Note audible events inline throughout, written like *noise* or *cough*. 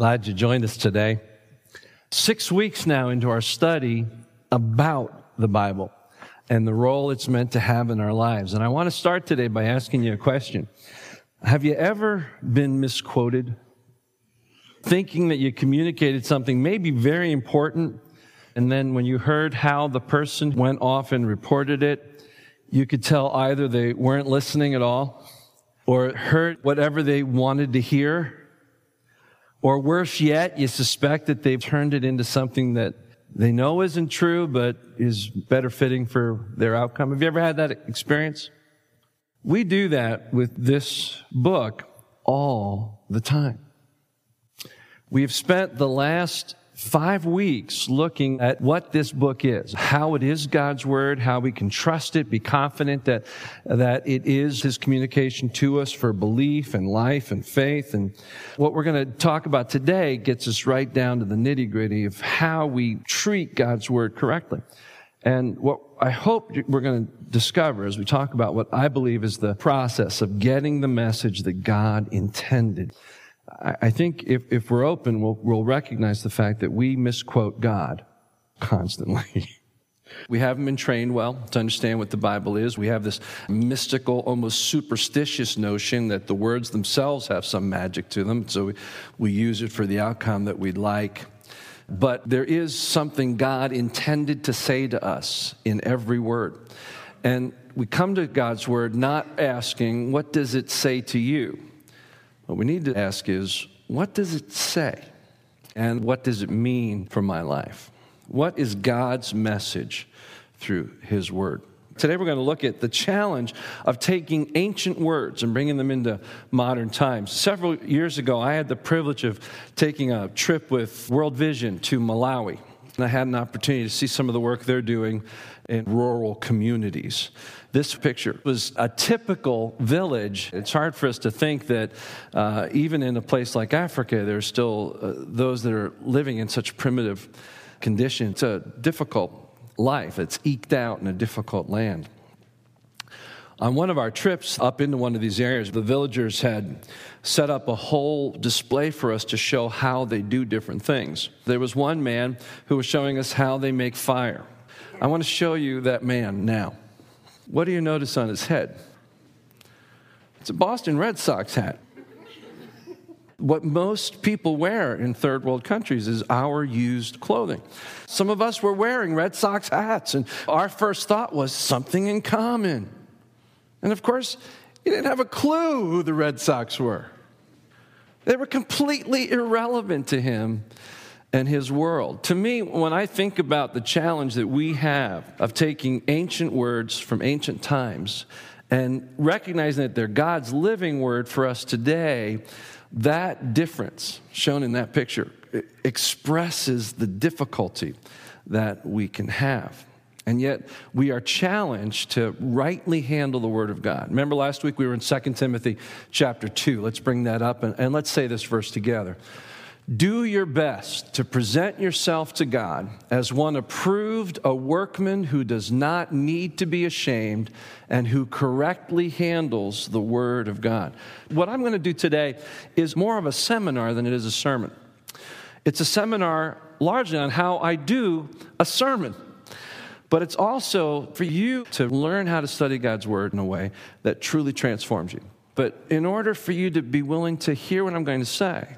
Glad you joined us today. Six weeks now into our study about the Bible and the role it's meant to have in our lives. And I want to start today by asking you a question. Have you ever been misquoted? Thinking that you communicated something maybe very important, and then when you heard how the person went off and reported it, you could tell either they weren't listening at all, or heard whatever they wanted to hear, or worse yet, you suspect that they've turned it into something that they know isn't true, but is better fitting for their outcome. Have you ever had that experience? We do that with this book all the time. We've spent the last five weeks looking at what this book is, how it is God's Word, how we can trust it, be confident that, that it is His communication to us for belief and life and faith. And what we're going to talk about today gets us right down to the nitty gritty of how we treat God's Word correctly. And what I hope we're going to discover as we talk about what I believe is the process of getting the message that God intended. I think if, if we're open, we'll, we'll recognize the fact that we misquote God constantly. *laughs* we haven't been trained well to understand what the Bible is. We have this mystical, almost superstitious notion that the words themselves have some magic to them. So we, we use it for the outcome that we'd like. But there is something God intended to say to us in every word. And we come to God's word not asking, What does it say to you? What we need to ask is, what does it say? And what does it mean for my life? What is God's message through His Word? Today we're going to look at the challenge of taking ancient words and bringing them into modern times. Several years ago, I had the privilege of taking a trip with World Vision to Malawi. And I had an opportunity to see some of the work they're doing in rural communities. This picture was a typical village. It's hard for us to think that uh, even in a place like Africa, there's still uh, those that are living in such primitive conditions. It's a difficult life, it's eked out in a difficult land. On one of our trips up into one of these areas, the villagers had set up a whole display for us to show how they do different things. There was one man who was showing us how they make fire. I want to show you that man now. What do you notice on his head? It's a Boston Red Sox hat. What most people wear in third world countries is our used clothing. Some of us were wearing Red Sox hats, and our first thought was something in common. And of course, you didn't have a clue who the Red Sox were. They were completely irrelevant to him and his world. To me, when I think about the challenge that we have of taking ancient words from ancient times and recognizing that they're God's living word for us today, that difference shown in that picture expresses the difficulty that we can have. And yet, we are challenged to rightly handle the Word of God. Remember last week we were in 2 Timothy chapter 2. Let's bring that up and, and let's say this verse together. Do your best to present yourself to God as one approved, a workman who does not need to be ashamed and who correctly handles the Word of God. What I'm going to do today is more of a seminar than it is a sermon. It's a seminar largely on how I do a sermon. But it's also for you to learn how to study God's Word in a way that truly transforms you. But in order for you to be willing to hear what I'm going to say,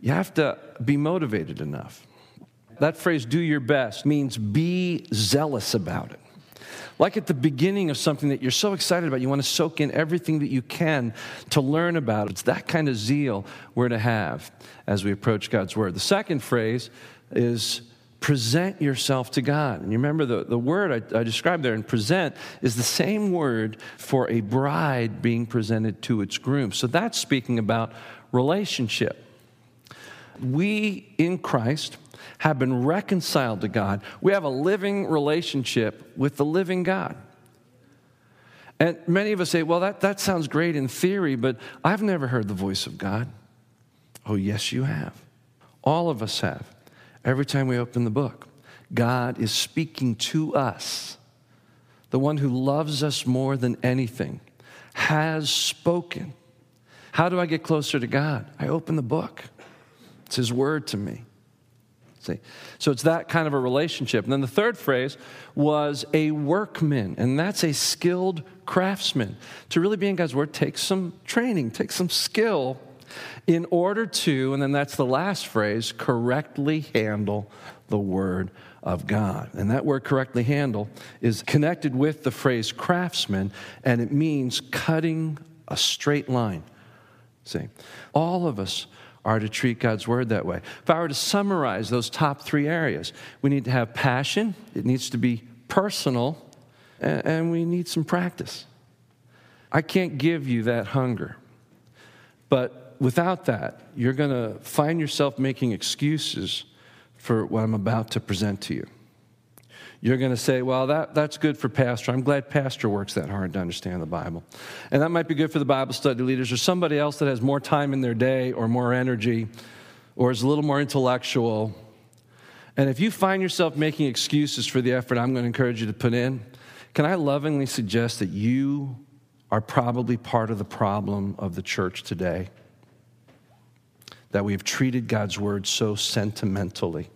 you have to be motivated enough. That phrase, do your best, means be zealous about it. Like at the beginning of something that you're so excited about, you want to soak in everything that you can to learn about. It. It's that kind of zeal we're to have as we approach God's Word. The second phrase is present yourself to God. And you remember the, the word I, I described there in present is the same word for a bride being presented to its groom. So that's speaking about relationship we in Christ have been reconciled to God. We have a living relationship with the living God. And many of us say, well, that, that sounds great in theory, but I've never heard the voice of God. Oh, yes, you have. All of us have. Every time we open the book, God is speaking to us. The one who loves us more than anything has spoken. How do I get closer to God? I open the book. It's His word to me. See? So it's that kind of a relationship. And then the third phrase was a workman, and that's a skilled craftsman. To really be in God's word takes some training, takes some skill in order to, and then that's the last phrase, correctly handle the word of God. And that word correctly handle is connected with the phrase craftsman, and it means cutting a straight line. See, all of us are to treat God's word that way. If I were to summarize those top three areas, we need to have passion, it needs to be personal, and we need some practice. I can't give you that hunger. But without that, you're going to find yourself making excuses for what I'm about to present to you. You're going to say, well, that, that's good for Pastor. I'm glad Pastor works that hard to understand the Bible. And that might be good for the Bible study leaders or somebody else that has more time in their day or more energy or is a little more intellectual. And if you find yourself making excuses for the effort I'm going to encourage you to put in, can I lovingly suggest that you are probably part of the problem of the church today? That we've treated God's word so sentimentally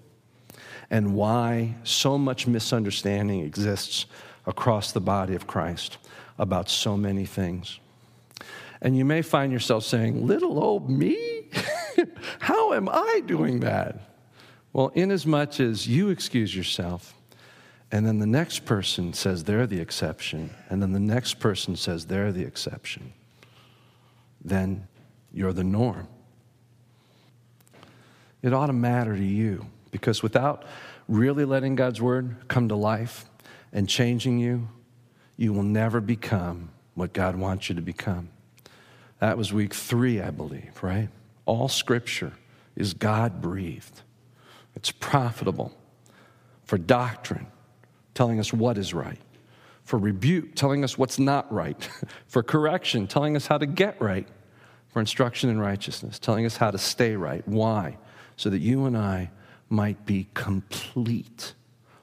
and why so much misunderstanding exists across the body of Christ about so many things. And you may find yourself saying, Little old me? *laughs* How am I doing that? Well, inasmuch as you excuse yourself, and then the next person says they're the exception, and then the next person says they're the exception, then you're the norm. It ought to matter to you because without really letting God's word come to life and changing you, you will never become what God wants you to become. That was week three, I believe, right? All scripture is God breathed, it's profitable for doctrine, telling us what is right, for rebuke, telling us what's not right, *laughs* for correction, telling us how to get right, for instruction in righteousness, telling us how to stay right. Why? So that you and I might be complete,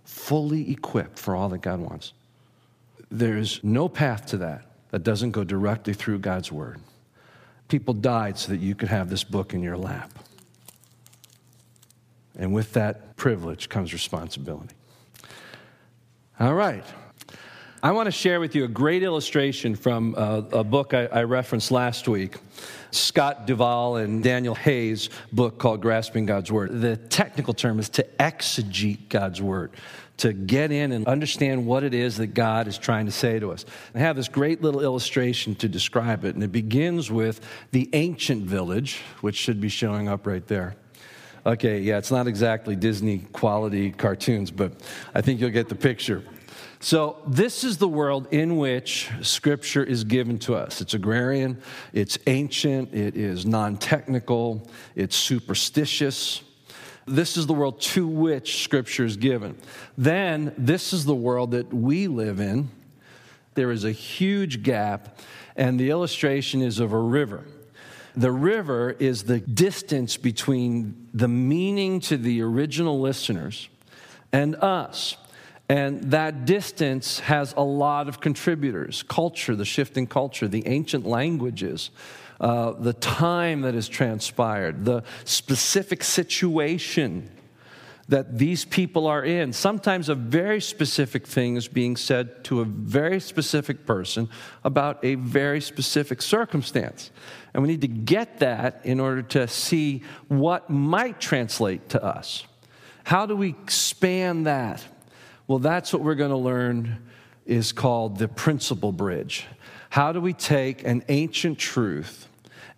fully equipped for all that God wants. There's no path to that that doesn't go directly through God's Word. People died so that you could have this book in your lap. And with that privilege comes responsibility. All right. I want to share with you a great illustration from a, a book I, I, referenced last week. Scott Duvall and Daniel Hays' book called Grasping God's Word. The technical term is to exegete God's Word, to get in and understand what it is that God is trying to say to us. I have this great little illustration to describe it, and it begins with the ancient village, which should be showing up right there. Okay, yeah, it's not exactly Disney quality cartoons, but I think you'll get the picture. So, this is the world in which Scripture is given to us. It's agrarian, it's ancient, it is non technical, it's superstitious. This is the world to which Scripture is given. Then, this is the world that we live in. There is a huge gap, and the illustration is of a river. The river is the distance between the meaning to the original listeners and us. And that distance has a lot of contributors culture, the shifting culture, the ancient languages, uh, the time that has transpired, the specific situation that these people are in. Sometimes a very specific thing is being said to a very specific person about a very specific circumstance. And we need to get that in order to see what might translate to us. How do we span that? Well, that's what we're going to learn is called the principle bridge. How do we take an ancient truth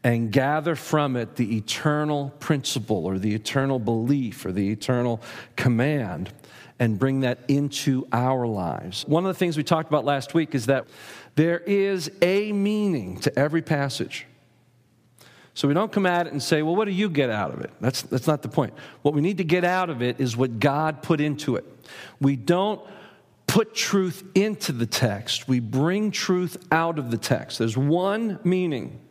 and gather from it the eternal principle or the eternal belief or the eternal command and bring that into our lives? One of the things we talked about last week is that there is a meaning to every passage. So we don't come at it and say, well, what do you get out of it? That's, that's not the point. What we need to get out of it is what God put into it. We don't put truth into the text, we bring truth out of the text. There's one meaning,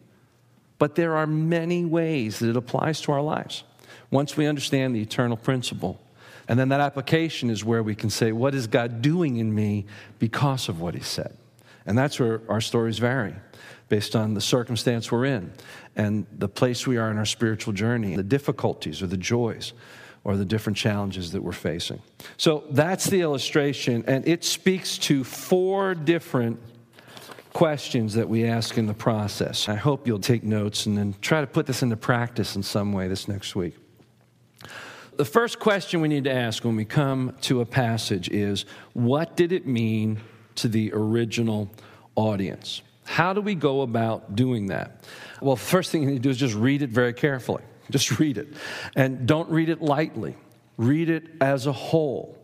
but there are many ways that it applies to our lives once we understand the eternal principle. And then that application is where we can say, What is God doing in me because of what He said? And that's where our stories vary. based on the circumstance we're in and the place we are in our spiritual journey, the difficulties or the joys or the different challenges that we're facing. So that's the illustration, and it speaks to four different questions that we ask in the process. I hope you'll take notes and then try to put this into practice in some way this next week. The first question we need to ask when we come to a passage is what did it mean to the original audience? How do we go about doing that? Well, first thing you need to do is just read it very carefully. Just read it. And don't read it lightly, read it as a whole.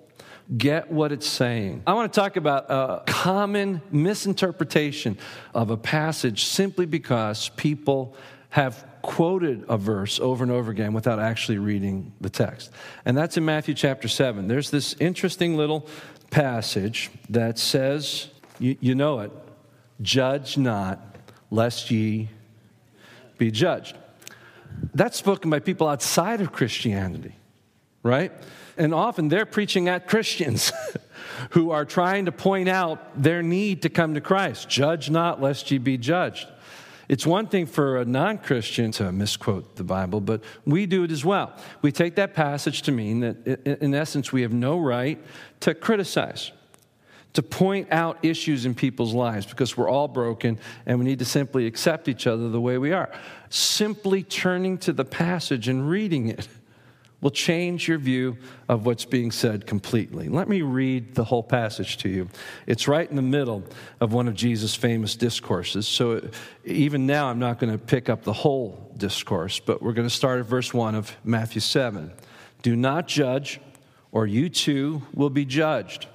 Get what it's saying. I want to talk about a common misinterpretation of a passage simply because people have quoted a verse over and over again without actually reading the text. And that's in Matthew chapter 7. There's this interesting little passage that says, you, you know it, judge not, lest ye be judged. That's spoken by people outside of Christianity, right? And often they're preaching at Christians *laughs* who are trying to point out their need to come to Christ. Judge not, lest ye be judged. It's one thing for a non Christian to misquote the Bible, but we do it as well. We take that passage to mean that, in essence, we have no right to criticize, to point out issues in people's lives because we're all broken and we need to simply accept each other the way we are. Simply turning to the passage and reading it will change your view of what's being said completely. Let me read the whole passage to you. It's right in the middle of one of Jesus' famous discourses. So even now, I'm not going to pick up the whole discourse, but we're going to start at verse 1 of Matthew 7. Do not judge, or you too will be judged.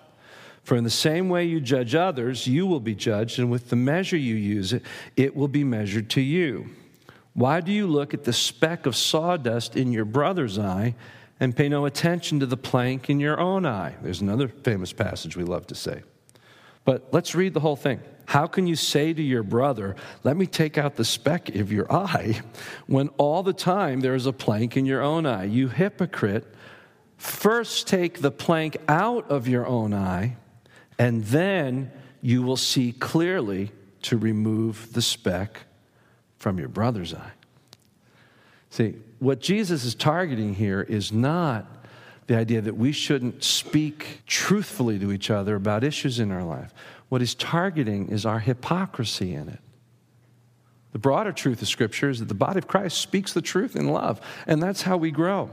For in the same way you judge others, you will be judged, and with the measure you use it, it will be measured to you. Why do you look at the speck of sawdust in your brother's eye and pay no attention to the plank in your own eye? There's another famous passage we love to say. But let's read the whole thing. How can you say to your brother, Let me take out the speck of your eye, when all the time there is a plank in your own eye? You hypocrite. First take the plank out of your own eye, and then you will see clearly to remove the speck from your brother's eye. See, what Jesus is targeting here is not the idea that we shouldn't speak truthfully to each other about issues in our life. What he's targeting is our hypocrisy in it. The broader truth of Scripture is that the body of Christ speaks the truth in love, and that's how we grow.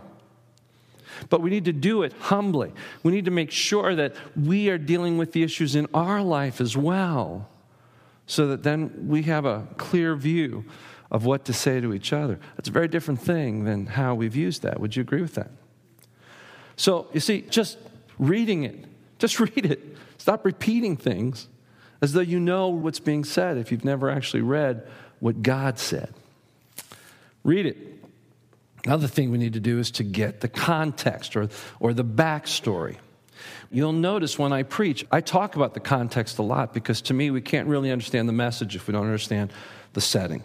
But we need to do it humbly. We need to make sure that we are dealing with the issues in our life as well so that then we have a clear view of what to say to each other. That's a very different thing than how we've used that. Would you agree with that? So, you see, just reading it, just *laughs* read it. Stop repeating things as though you know what's being said if you've never actually read what God said. Read it. Another thing we need to do is to get the context or, or the backstory. You'll notice when I preach, I talk about the context a lot because to me, we can't really understand the message if we don't understand the setting.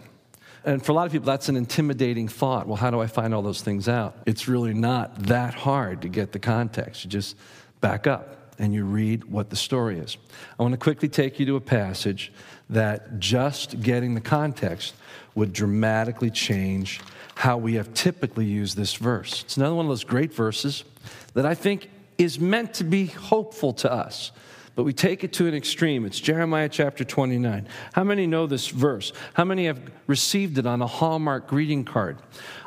And for a lot of people, that's an intimidating thought. Well, how do I find all those things out? It's really not that hard to get the context. You just back up and you read what the story is. I want to quickly take you to a passage that just getting the context would dramatically change how we have typically used this verse. It's another one of those great verses that I think is meant to be hopeful to us. But we take it to an extreme. It's Jeremiah chapter 29. How many know this verse? How many have received it on a Hallmark greeting card?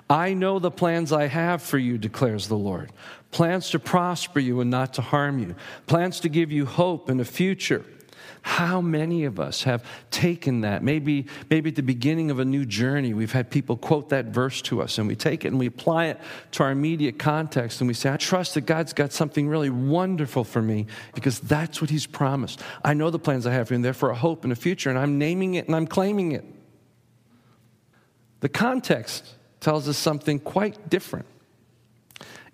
I know the plans I have for you, declares the Lord. Plans to prosper you and not to harm you. Plans to give you hope and a future. How many of us have taken that? Maybe, maybe at the beginning of a new journey, we've had people quote that verse to us, and we take it and we apply it to our immediate context, and we say, I trust that God's got something really wonderful for me because that's what He's promised. I know the plans I have for Him, they're a hope and a future, and I'm naming it and I'm claiming it. The context tells us something quite different.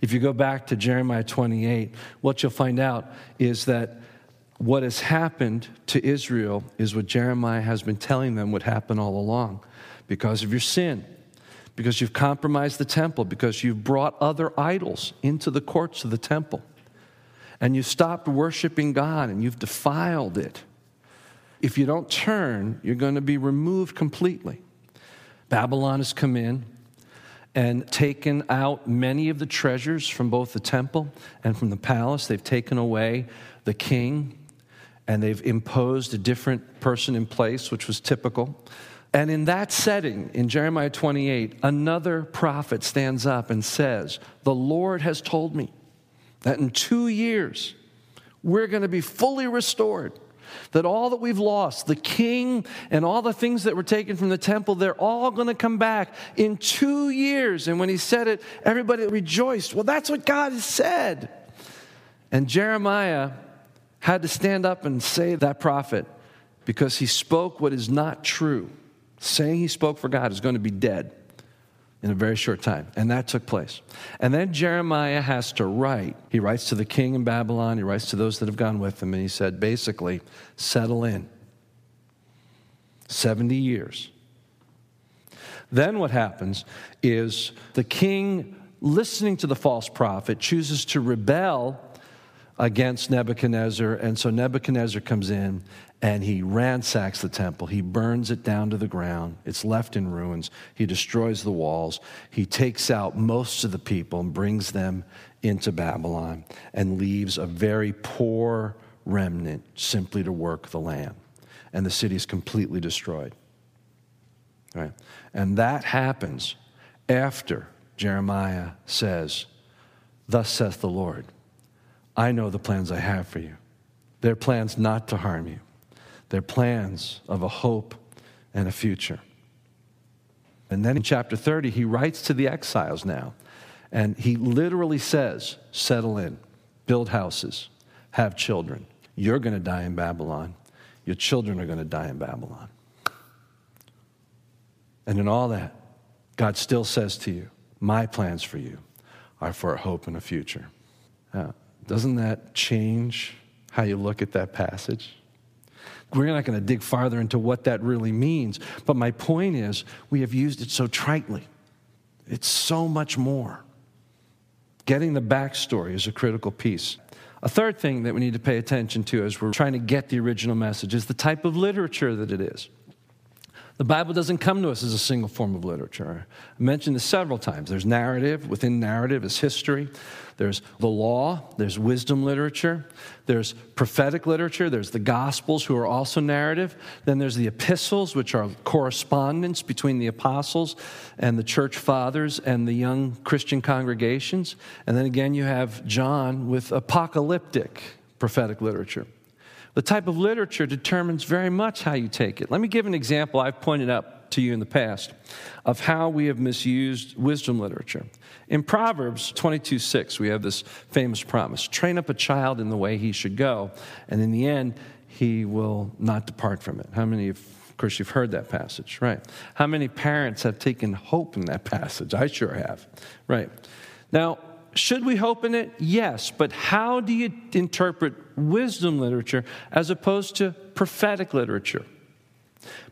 If you go back to Jeremiah 28, what you'll find out is that what has happened to Israel is what Jeremiah has been telling them would happen all along because of your sin, because you've compromised the temple, because you've brought other idols into the courts of the temple, and you've stopped worshiping God and you've defiled it. if you don't turn, you're going to be removed completely. Babylon has come in and taken out many of the treasures from both the temple and from the palace. They've taken away the king and they've imposed a different person in place, which was typical. And in that setting, in Jeremiah 28, another prophet stands up and says, The Lord has told me that in two years we're going to be fully restored. That all that we've lost, the king and all the things that were taken from the temple, they're all going to come back in two years. And when he said it, everybody rejoiced. Well, that's what God has said. And Jeremiah had to stand up and say that prophet because he spoke what is not true. Saying he spoke for God is going to be dead in a very short time. And that took place. And then Jeremiah has to write. He writes to the king in Babylon, he writes to those that have gone with him, and he said, basically, settle in. 70 years. Then what happens is the king, listening to the false prophet, chooses to rebel against Nebuchadnezzar. And so Nebuchadnezzar comes in and he ransacks the temple. He burns it down to the ground. It's left in ruins. He destroys the walls. He takes out most of the people and brings them into Babylon and leaves a very poor remnant simply to work the land. And the city is completely destroyed. Right? And that happens after Jeremiah says, Thus saith the Lord. I know the plans I have for you. They're plans not to harm you, they're plans of a hope and a future. And then in chapter 30, he writes to the exiles now, and he literally says, Settle in, build houses, have children. You're going to die in Babylon, your children are going to die in Babylon. And in all that, God still says to you, My plans for you are for a hope and a future. Now, doesn't that change how you look at that passage? We're not going to dig farther into what that really means, but my point is we have used it so tritely. It's so much more. Getting the backstory is a critical piece. A third thing that we need to pay attention to as we're trying to get the original message is the type of literature that it is. The Bible doesn't come to us as a single form of literature. I mentioned this several times. There's narrative, within narrative is history. There's the law, there's wisdom literature, there's prophetic literature, there's the Gospels, who are also narrative. Then there's the epistles, which are correspondence between the apostles and the church fathers and the young Christian congregations. And then again, you have John with apocalyptic prophetic literature. The type of literature determines very much how you take it. Let me give an example I've pointed out to you in the past of how we have misused wisdom literature. In Proverbs 22 6, we have this famous promise train up a child in the way he should go, and in the end, he will not depart from it. How many of of course, you've heard that passage, right? How many parents have taken hope in that passage? I sure have, right? Now, should we hope in it? Yes, but how do you interpret wisdom literature as opposed to prophetic literature?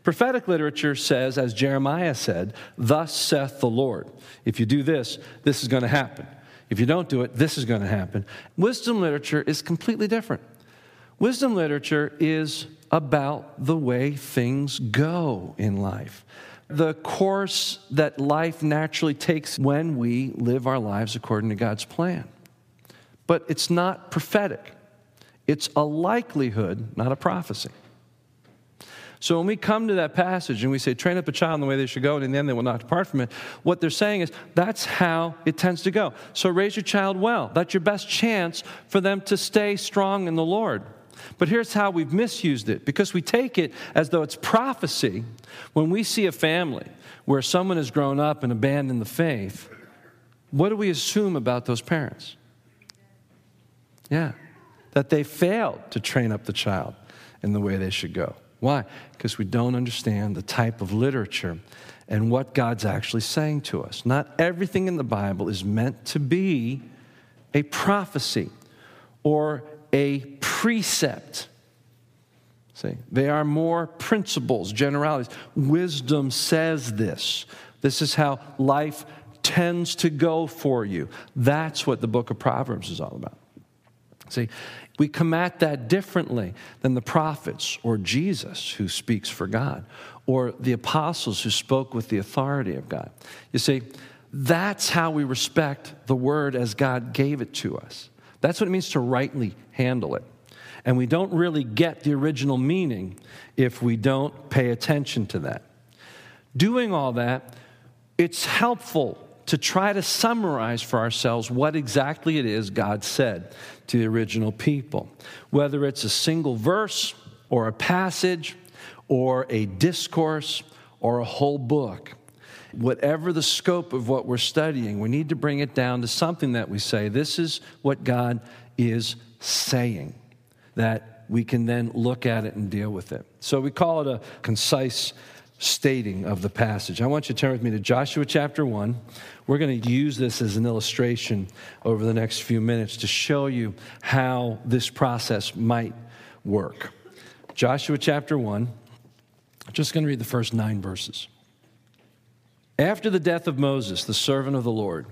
Prophetic literature says, as Jeremiah said, Thus saith the Lord. If you do this, this is going to happen. If you don't do it, this is going to happen. Wisdom literature is completely different. Wisdom literature is about the way things go in life the course that life naturally takes when we live our lives according to God's plan. But it's not prophetic, it's a likelihood, not a prophecy. So when we come to that passage and we say, train up a child in the way they should go, and in the end they will not depart from it, what they're saying is that's how it tends to go. So raise your child well. That's your best chance for them to stay strong in the Lord. But here's how we've misused it because we take it as though it's prophecy. When we see a family where someone has grown up and abandoned the faith, what do we assume about those parents? Yeah, that they failed to train up the child in the way they should go. Why? Because we don't understand the type of literature and what God's actually saying to us. Not everything in the Bible is meant to be a prophecy or a precept. See, they are more principles, generalities. Wisdom says this. This is how life tends to go for you. That's what the book of Proverbs is all about. See, we come at that differently than the prophets or Jesus who speaks for God or the apostles who spoke with the authority of God. You see, that's how we respect the word as God gave it to us. That's what it means to rightly handle it. And we don't really get the original meaning if we don't pay attention to that. Doing all that, it's helpful to try to summarize for ourselves what exactly it is God said to the original people. Whether it's a single verse or a passage or a discourse or a whole book. Whatever the scope of what we're studying, we need to bring it down to something that we say, this is what God is saying, that we can then look at it and deal with it. So we call it a concise stating of the passage. I want you to turn with me to Joshua chapter 1. We're going to use this as an illustration over the next few minutes to show you how this process might work. Joshua chapter 1. I'm just going to read the first nine verses. After the death of Moses, the servant of the Lord,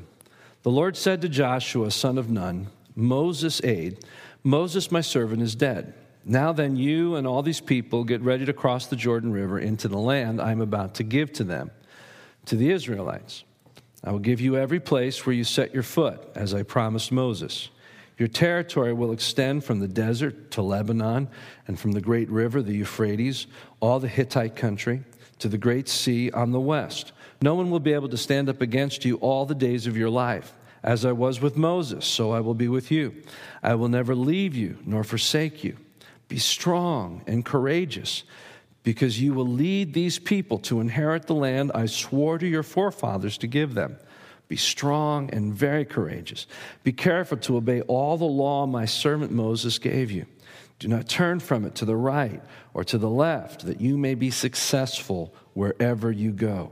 the Lord said to Joshua, son of Nun, Moses' aide, Moses, my servant, is dead. Now then, you and all these people get ready to cross the Jordan River into the land I'm about to give to them, to the Israelites. I will give you every place where you set your foot, as I promised Moses. Your territory will extend from the desert to Lebanon, and from the great river, the Euphrates, all the Hittite country, to the great sea on the west. No one will be able to stand up against you all the days of your life. As I was with Moses, so I will be with you. I will never leave you nor forsake you. Be strong and courageous, because you will lead these people to inherit the land I swore to your forefathers to give them. Be strong and very courageous. Be careful to obey all the law my servant Moses gave you. Do not turn from it to the right or to the left, that you may be successful wherever you go.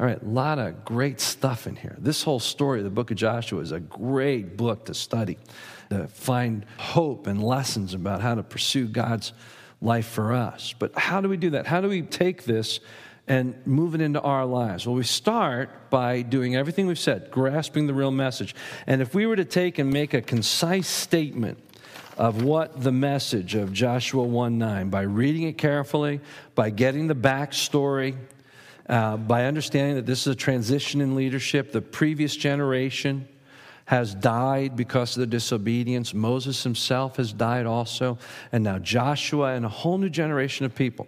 All right, a lot of great stuff in here. This whole story the book of Joshua is a great book to study, to find hope and lessons about how to pursue God's life for us. But how do we do that? How do we take this and move it into our lives? Well, we start by doing everything we've said, grasping the real message. And if we were to take and make a concise statement of what the message of Joshua 1 9, by reading it carefully, by getting the backstory, uh, by understanding that this is a transition in leadership, the previous generation has died because of the disobedience. Moses himself has died also. And now Joshua and a whole new generation of people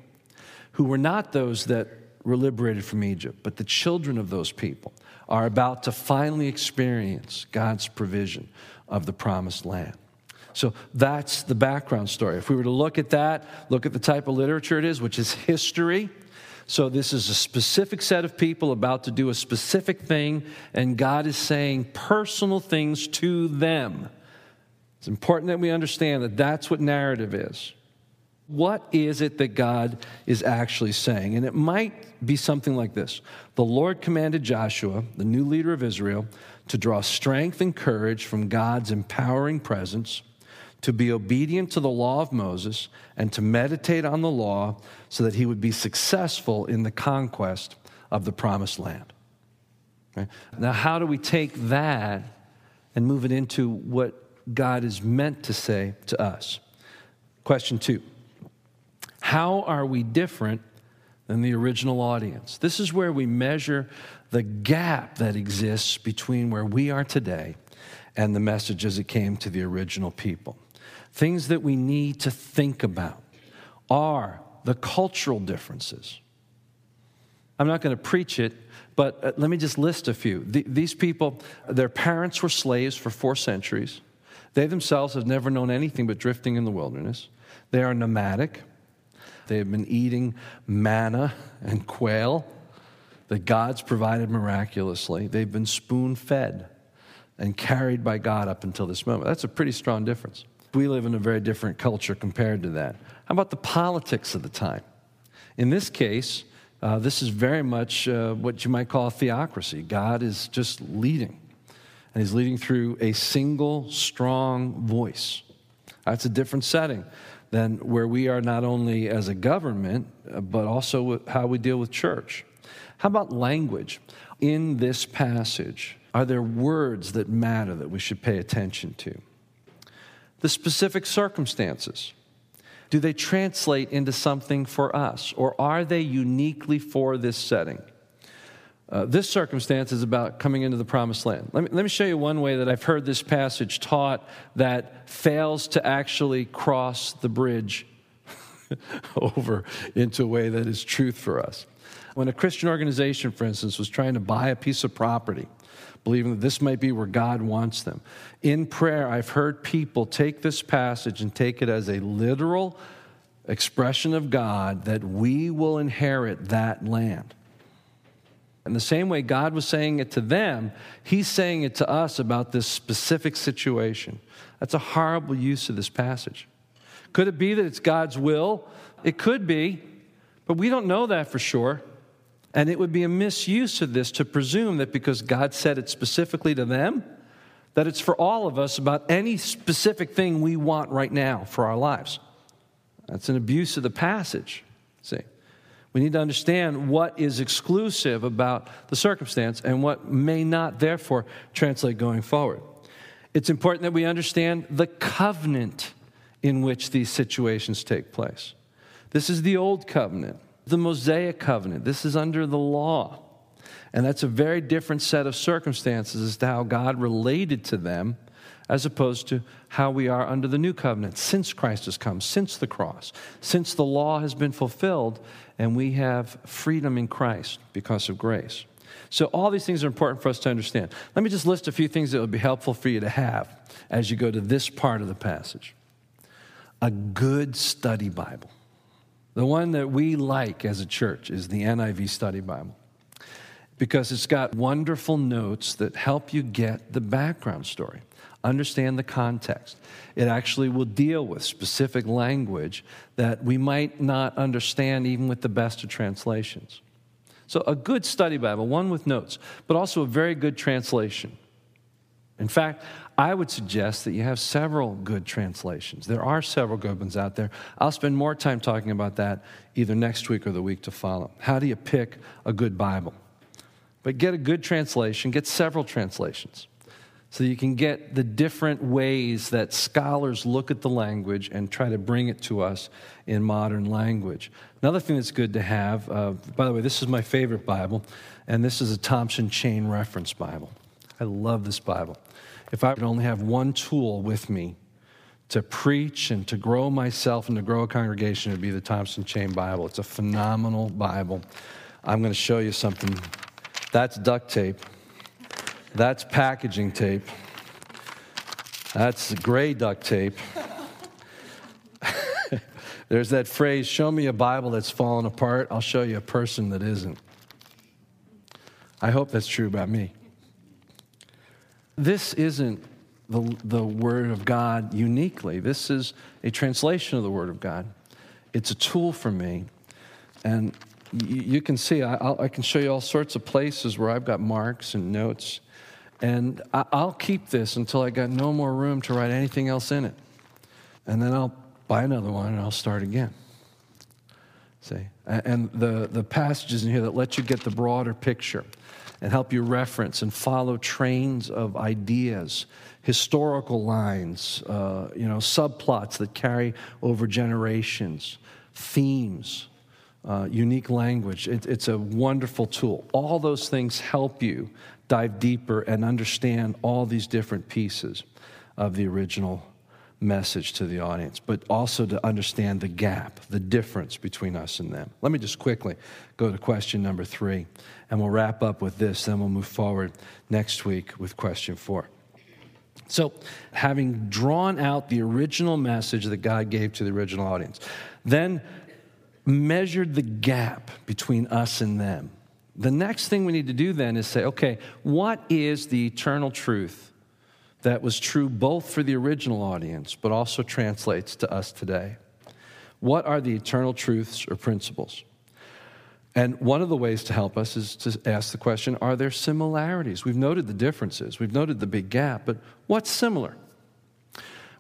who were not those that were liberated from Egypt, but the children of those people are about to finally experience God's provision of the promised land. So that's the background story. If we were to look at that, look at the type of literature it is, which is history. So this is a specific set of people about to do a specific thing, and God is saying personal things to them. It's important that we understand that that's what narrative is what is it that God is actually saying? And it might be something like this The Lord commanded Joshua, the new leader of Israel, to draw strength and courage from God's empowering presence, to be obedient to the law of Moses, and to meditate on the law so that he would be successful in the conquest of the promised land. Now, how do we take that and move it into what God is meant to say to us? Question two. How are we different than the original audience? This is where we measure the gap that exists between where we are today and the message as it came to the original people. Things that we need to think about are the cultural differences. I'm not going to preach it, but uh, let me just list a few. these people, their parents were slaves for four centuries. They themselves have never known anything but drifting in the wilderness. They are nomadic. They have been eating manna and quail that God's provided miraculously. They've been spoon fed and carried by God up until this moment. That's a pretty strong difference. We live in a very different culture compared to that. How about the politics of the time? In this case, uh, this is very much uh, what you might call a theocracy. God is just leading, and He's leading through a single, strong voice. That's a different setting than where we are not only as a government, uh, but also how we deal with church. How about language? In this passage, are there words that matter that we should pay attention to? The specific circumstances. Do they translate into something for us, or are they uniquely for this setting? Uh, this circumstance is about coming into the promised land. Let me, let me show you one way that I've heard this passage taught that fails to actually cross the bridge *laughs* over into a way that is truth for us. When a Christian organization, for instance, was trying to buy a piece of property, believing that this might be where God wants them, in prayer, I've heard people take this passage and take it as a literal expression of God that we will inherit that land. In the same way God was saying it to them, He's saying it to us about this specific situation. That's a horrible use of this passage. Could it be that it's God's will? It could be, but we don't know that for sure. And it would be a misuse of this to presume that because God said it specifically to them, that it's for all of us about any specific thing we want right now for our lives. That's an abuse of the passage. See? We need to understand what is exclusive about the circumstance and what may not, therefore, translate going forward. It's important that we understand the covenant in which these situations take place. This is the old covenant, the Mosaic covenant. This is under the law. And that's a very different set of circumstances as to how God related to them as opposed to how we are under the new covenant since Christ has come, since the cross, since the law has been fulfilled, and we have freedom in Christ because of grace. So, all these things are important for us to understand. Let me just list a few things that would be helpful for you to have as you go to this part of the passage. A good study Bible. The one that we like as a church is the NIV Study Bible because it's got wonderful notes that help you get the background story understand the context. It actually will deal with specific language that we might not understand even with the best of translations. So, a good study Bible, one with notes, but also a very good translation. In fact, I would suggest that you have several good translations. There are several good ones out there. I'll spend more time talking about that either next week or the week to follow. How do you pick a good Bible? But get a good translation, get several translations so you can get the different ways that scholars look at the language and try to bring it to us in modern language. Another thing that's good to have, uh, by the way, this is my favorite Bible, and this is a Thompson Chain Reference Bible. I love this Bible. If I could only have one tool with me to preach and to grow myself and to grow a congregation, it would be the Thompson Chain Bible. It's a phenomenal Bible. I'm going to show you something. That's duct tape. That's packaging tape. That's gray duct tape. *laughs* There's that phrase show me a Bible that's fallen apart, I'll show you a person that isn't. I hope that's true about me. This isn't the, the Word of God uniquely, this is a translation of the Word of God. It's a tool for me. And you, you can see, I, I can show you all sorts of places where I've got marks and notes and I'll keep this until I got no more room to write anything else in it. And then I'll buy another one and I'll start again. See? And the, the passages in here that let you get the broader picture and help you reference and follow trains of ideas, historical lines, uh, you know, subplots that carry over generations, themes, uh, unique language. It, it's a wonderful tool. All those things help you dive deeper and understand all these different pieces of the original message to the audience, but also to understand the gap, the difference between us and them. Let me just quickly go to question number three, and we'll wrap up with this, then we'll move forward next week with question four. So, having drawn out the original message that God gave to the original audience, then measured the gap between us and them the next thing we need to do then is say, okay, what is the eternal truth that was true both for the original audience, but also translates to us today? What are the eternal truths or principles? And one of the ways to help us is to ask the question are there similarities? We've noted the differences, we've noted the big gap, but what's similar?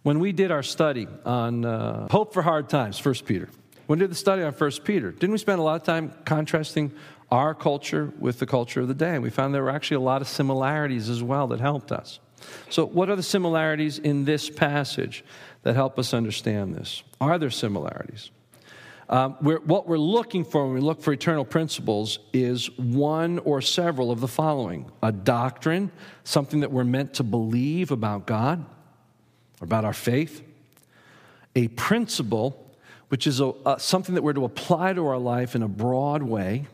When we did our study on uh, Hope for Hard Times, 1 Peter, when we did the study on 1 Peter, didn't we spend a lot of time contrasting our culture with the culture of the day? And we found there were actually a lot of similarities as well that helped us. So, what are the similarities in this passage that help us understand this? Are there similarities? Um, we're, what we're looking for when we look for eternal principles is one or several of the following a doctrine, something that we're meant to believe about God, about our faith, a principle, which is a, something that we're to apply to our life in a broad way,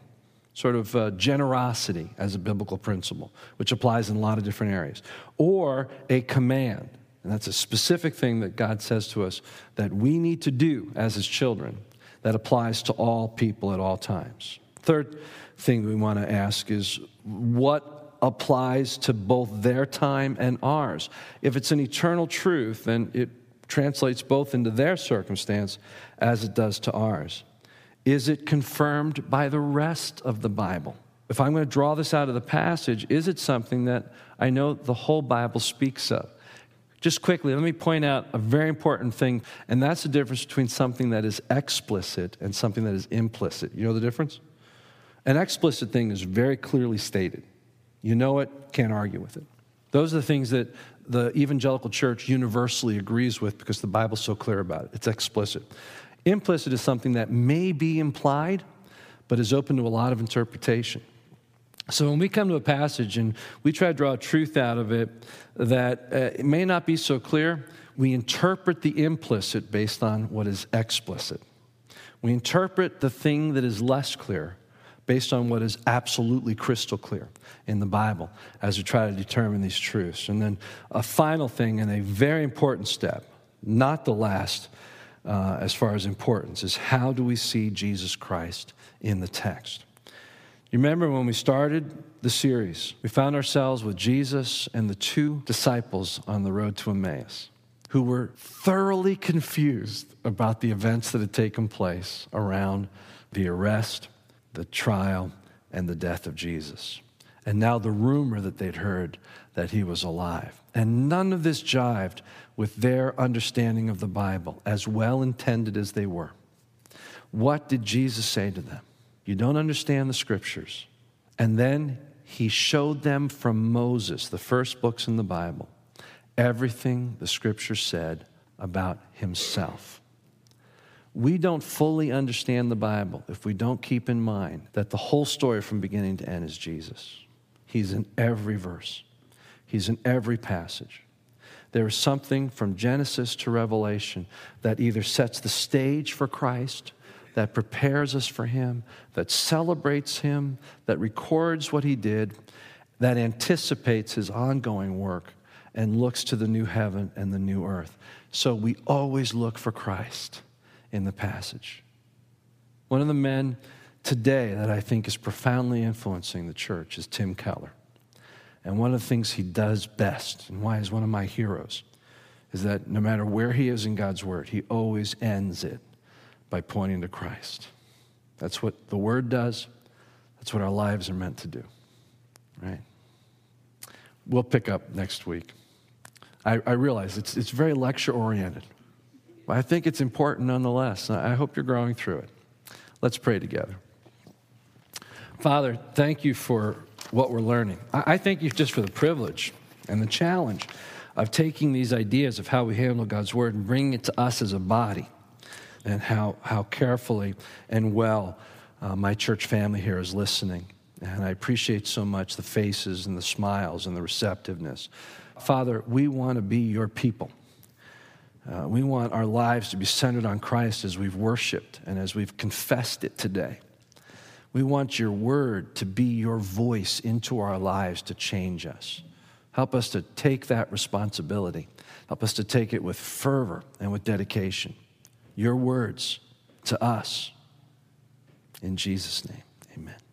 sort of uh, generosity as a biblical principle, which applies in a lot of different areas, or a command. And that's a specific thing that God says to us that we need to do as His children that applies to all people at all times. Third thing we want to ask is what applies to both their time and ours? If it's an eternal truth, then it translates both into their circumstance as it does to ours. Is it confirmed by the rest of the Bible? If I'm going to draw this out of the passage, is it something that I know the whole Bible speaks of? Just quickly, let me point out a very important thing, and that's the difference between something that is explicit and something that is implicit. You know the difference? An explicit thing is very clearly stated. You know it, can't argue with it. Those are the things that the evangelical church universally agrees with because the Bible's so clear about it. It's explicit. Implicit is something that may be implied, but is open to a lot of interpretation. So when we come to a passage and we try to draw truth out of it that uh, it may not be so clear, we interpret the implicit based on what is explicit. We interpret the thing that is less clear based on what is absolutely crystal clear in the Bible as we try to determine these truths. And then a final thing and a very important step, not the last uh, as far as importance, is how do we see Jesus Christ in the text? You remember when we started the series, we found ourselves with Jesus and the two disciples on the road to Emmaus who were thoroughly confused about the events that had taken place around the arrest, the trial, and the death of Jesus. And now the rumor that they'd heard that he was alive. And none of this jived with their understanding of the Bible, as well intended as they were. What did Jesus say to them? You don't understand the scriptures. And then he showed them from Moses, the first books in the Bible, everything the scripture said about himself. We don't fully understand the Bible if we don't keep in mind that the whole story from beginning to end is Jesus. He's in every verse, He's in every passage. There is something from Genesis to Revelation that either sets the stage for Christ that prepares us for Him, that celebrates Him, that records what He did, that anticipates His ongoing work, and looks to the new heaven and the new earth. So we always look for Christ in the passage. One of the men today that I think is profoundly influencing the church is Tim Keller. And one of the things he does best, and why he's one of my heroes, is that no matter where he is in God's Word, he always ends it by pointing to Christ. That's what the Word does. That's what our lives are meant to do, right? We'll pick up next week. I, I realize it's, it's very lecture oriented, but I think it's important nonetheless. I hope you're growing through it. Let's pray together. Father, thank you for what we're learning. I, thank you just for the privilege and the challenge of taking these ideas of how we handle God's Word and bringing it to us as a body and how, how carefully and well uh, my church family here is listening. And I appreciate so much the faces and the smiles and the receptiveness. Father, we want to be your people. Uh, we want our lives to be centered on Christ as we've worshiped and as we've confessed it today. We want your word to be your voice into our lives to change us. Help us to take that responsibility. Help us to take it with fervor and with dedication your words to us. In Jesus' name, amen.